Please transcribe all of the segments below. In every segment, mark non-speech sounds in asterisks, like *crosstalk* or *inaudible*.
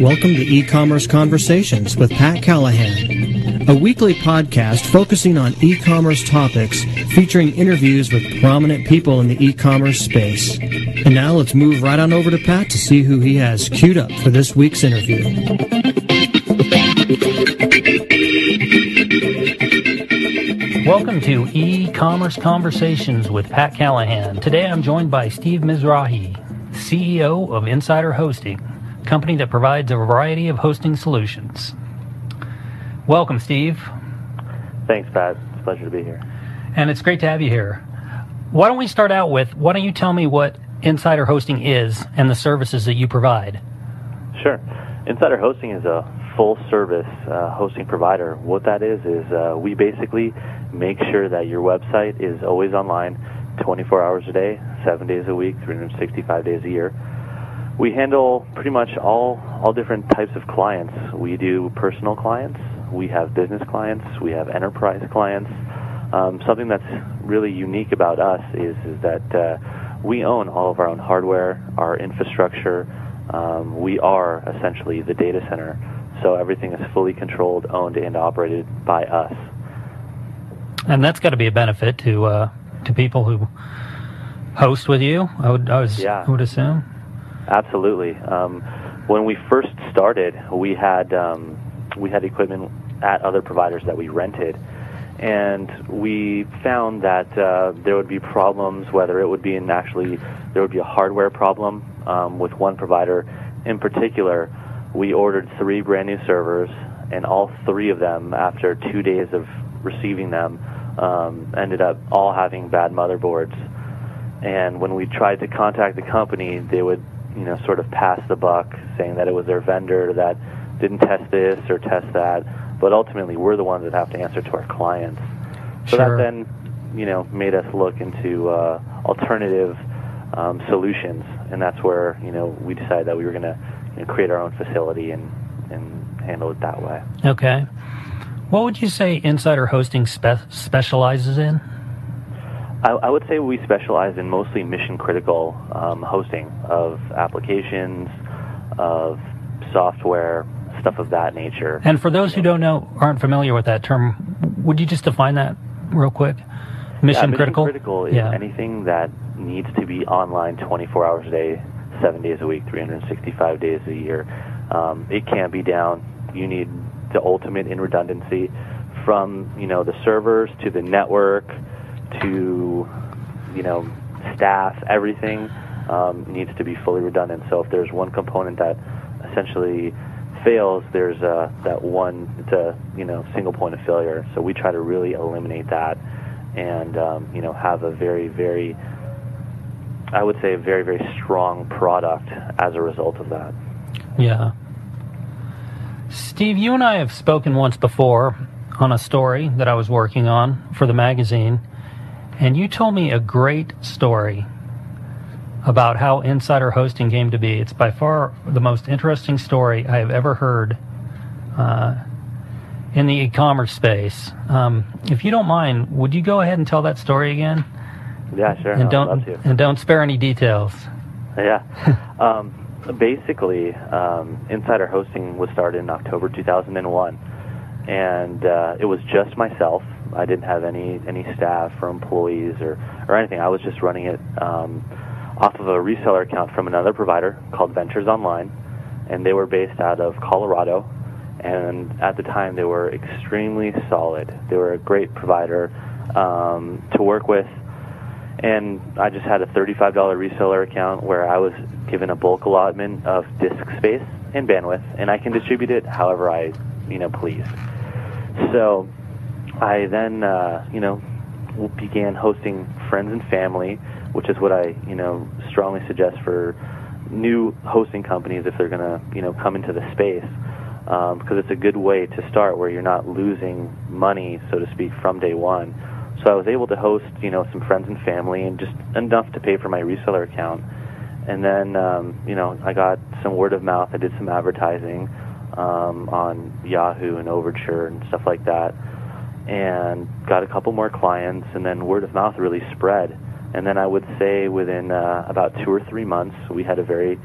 Welcome to E-commerce Conversations with Pat Callahan, a weekly podcast focusing on e-commerce topics featuring interviews with prominent people in the e-commerce space. And now let's move right on over to Pat to see who he has queued up for this week's interview. Welcome to e-commerce conversations with Pat Callahan. Today I'm joined by Steve Mizrahi, CEO of Insider Hosting, a company that provides a variety of hosting solutions. Welcome, Steve. Thanks, Pat. It's a pleasure to be here. And it's great to have you here. Why don't we start out with why don't you tell me what Insider Hosting is and the services that you provide? Sure. Insider Hosting is a full service uh, hosting provider. What that is, is uh, we basically make sure that your website is always online 24 hours a day, 7 days a week, 365 days a year. We handle pretty much all, all different types of clients. We do personal clients, we have business clients, we have enterprise clients. Um, something that's really unique about us is, is that uh, we own all of our own hardware, our infrastructure. Um, we are essentially the data center. So everything is fully controlled, owned, and operated by us. And that's got to be a benefit to uh, to people who host with you. I would, I, was, Yeah. I would assume. Absolutely. Um, when we first started, we had um, we had equipment at other providers that we rented, and we found that uh, there would be problems. Whether it would be in actually there would be a hardware problem um, with one provider in particular. We ordered three brand new servers, and all three of them, after two days of receiving them, um, ended up all having bad motherboards. And when we tried to contact the company, they would, you know, sort of pass the buck, saying that it was their vendor that didn't test this or test that. But ultimately, we're the ones that have to answer to our clients. So Sure. that then, you know, made us look into uh, alternative um, solutions, and that's where you know we decided that we were going to you know, create our own facility and and handle it that way. Okay. What would you say Insider Hosting spe- specializes in? I, I would say we specialize in mostly mission critical um, hosting of applications, of software, stuff of that nature. And for those who don't know, aren't familiar with that term, would you just define that real quick? Mission yeah, critical. Mission critical is yeah. anything that needs to be online 24 hours a day, seven days a week, 365 days a year. Um, it can't be down. You need the ultimate in redundancy, from you know the servers to the network to you know staff. Everything um, needs to be fully redundant. So if there's one component that essentially fails, there's uh, that one. It's a you know single point of failure. So we try to really eliminate that, and um, you know have a very very, I would say a very very strong product as a result of that. Yeah. Steve, you and I have spoken once before on a story that I was working on for the magazine, and you told me a great story about how insider hosting came to be. It's by far the most interesting story I have ever heard uh, in the e-commerce space. Um, if you don't mind, would you go ahead and tell that story again? Yeah, sure. and don't love to. and don't spare any details. Yeah. *laughs* um, basically, um, Insider Hosting was started in October 2001, and uh, it was just myself. I didn't have any any staff or employees or or anything. I was just running it um, off of a reseller account from another provider called Ventures Online, and they were based out of Colorado. and at the time they were extremely solid. They were a great provider um, to work with, and I just had a $35 reseller account where I was given a bulk allotment of disk space and bandwidth, and I can distribute it however I, you know, please. So I then, uh, you know, began hosting friends and family, which is what I, you know, strongly suggest for new hosting companies if they're going to, you know, come into the space, um, because it's a good way to start where you're not losing money, so to speak, from day one. So I was able to host, you know, some friends and family, and just enough to pay for my reseller account. And then, um, you know, I got some word of mouth. I did some advertising um, on Yahoo and Overture and stuff like that and got a couple more clients, and then word of mouth really spread. And then I would say within uh, about two or three months, we had a very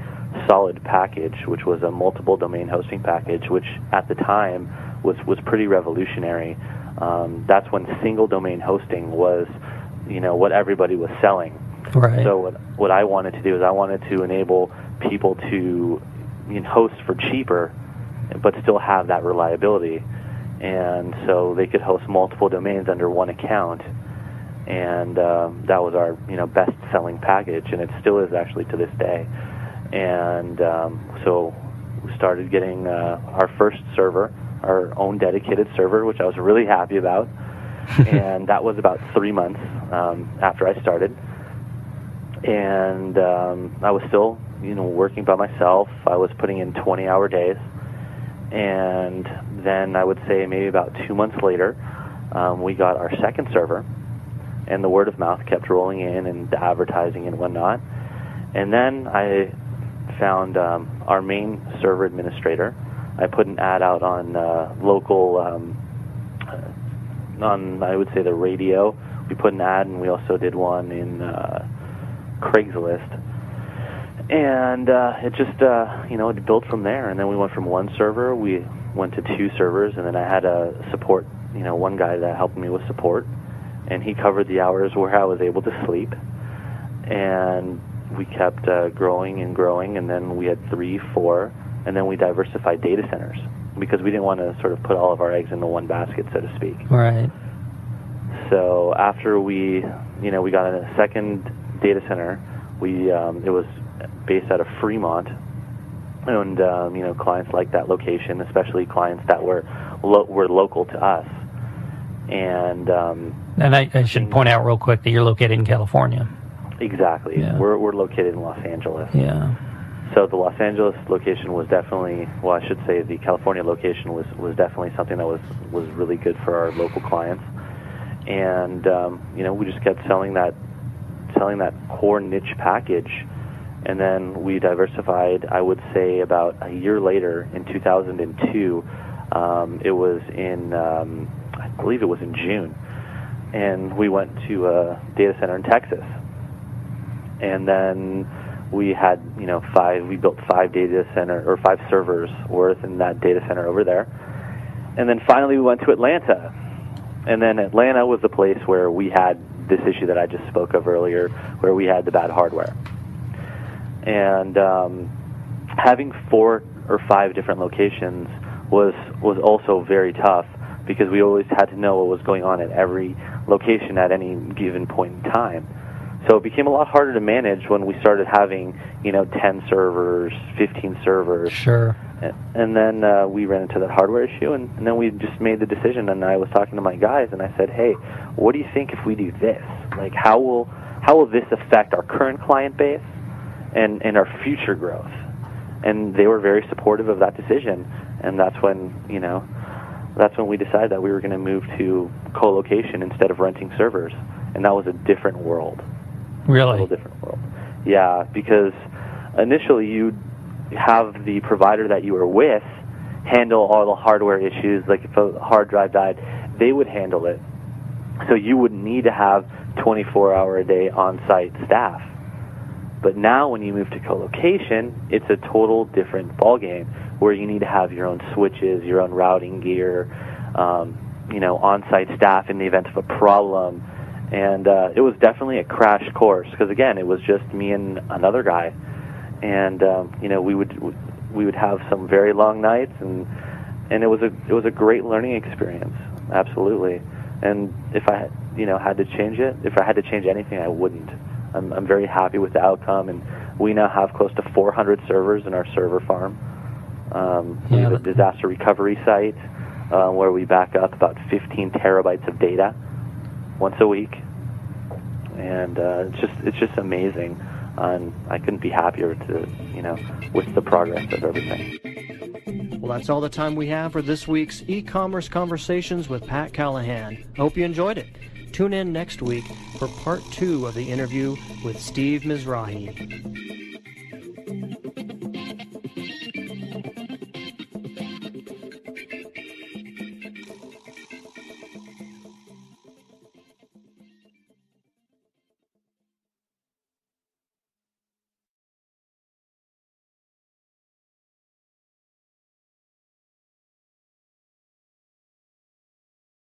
solid package, which was a multiple domain hosting package, which at the time was was pretty revolutionary. Um, that's when single domain hosting was, you know, what everybody was selling. Right. So what what I wanted to do is I wanted to enable people to you know, host for cheaper, but still have that reliability. And so they could host multiple domains under one account. And uh, that was our you know best selling package and it still is actually to this day. And um, so we started getting uh, our first server our own dedicated server which i was really happy about. *laughs* And that was about three months um, after i started. And um, i was still you know working by myself. I was putting in 20 hour days and then I would say maybe about two months later, um, we got our second server, and the word of mouth kept rolling in and the advertising and whatnot. And then I found um, our main server administrator. I put an ad out on uh, local, um, uh, on I would say the radio. We put an ad, and we also did one in uh, Craigslist and uh, it just uh, you know it built from there. And then we went from one server, we went to two servers, and then I had a support, you know, one guy that helped me with support, and he covered the hours where I was able to sleep, and we kept uh, growing and growing, and then we had three, four, and then we diversified data centers because we didn't want to sort of put all of our eggs into one basket, so to speak. Right. So after we, you know, we got a second data center, we um, it was based out of Fremont, and um, you know clients like that location, especially clients that were lo- were local to us. And um, and I, I, should point out real quick that you're located in California. Exactly. Yeah. We're we're located in Los Angeles. Yeah. So the Los Angeles location was definitely, well, I should say the California location was was definitely something that was was really good for our local clients. And um, you know, we just kept selling that selling that core niche package and then we diversified. I would say about a year later, in 2002, um, it was in, um, I believe it was in June, and we went to a data center in Texas, and then we had you know five. We built five data center or five servers worth in that data center over there, and then finally we went to Atlanta, and then Atlanta was the place where we had this issue that I just spoke of earlier, where we had the bad hardware and um, having four or five different locations was was also very tough because we always had to know what was going on at every location at any given point in time. So it became a lot harder to manage when we started having, you know, 10 servers, 15 servers. Sure. And then uh, we ran into that hardware issue, and, and then we just made the decision. And I was talking to my guys, and I said, "Hey, what do you think if we do this? Like, how will how will this affect our current client base? And, and our future growth. And they were very supportive of that decision. And that's when, you know, that's when we decided that we were going to move to co-location instead of renting servers. And that was a different world. Really? A little different world. Yeah, because initially you'd have the provider that you were with handle all the hardware issues, like if a hard drive died, they would handle it. So you would need to have 24 hour a day on site staff but now when you move to co-location, it's a total different ballgame where you need to have your own switches, your own routing gear, um, you know, on-site staff in the event of a problem. And uh, it was definitely a crash course because again, it was just me and another guy, and um, you know, we would we would have some very long nights and and it was a it was a great learning experience, absolutely. And if I you know had to change it, if I had to change anything, I wouldn't. I'm I'm very happy with the outcome, and we now have close to 400 servers in our server farm. Um, we have a disaster recovery site uh, where we back up about 15 terabytes of data once a week, and uh, it's just it's just amazing. And I couldn't be happier to you know with the progress of everything. Well, that's all the time we have for this week's e-commerce conversations with Pat Callahan. Hope you enjoyed it. Tune in next week for part two of the interview with Steve Mizrahi.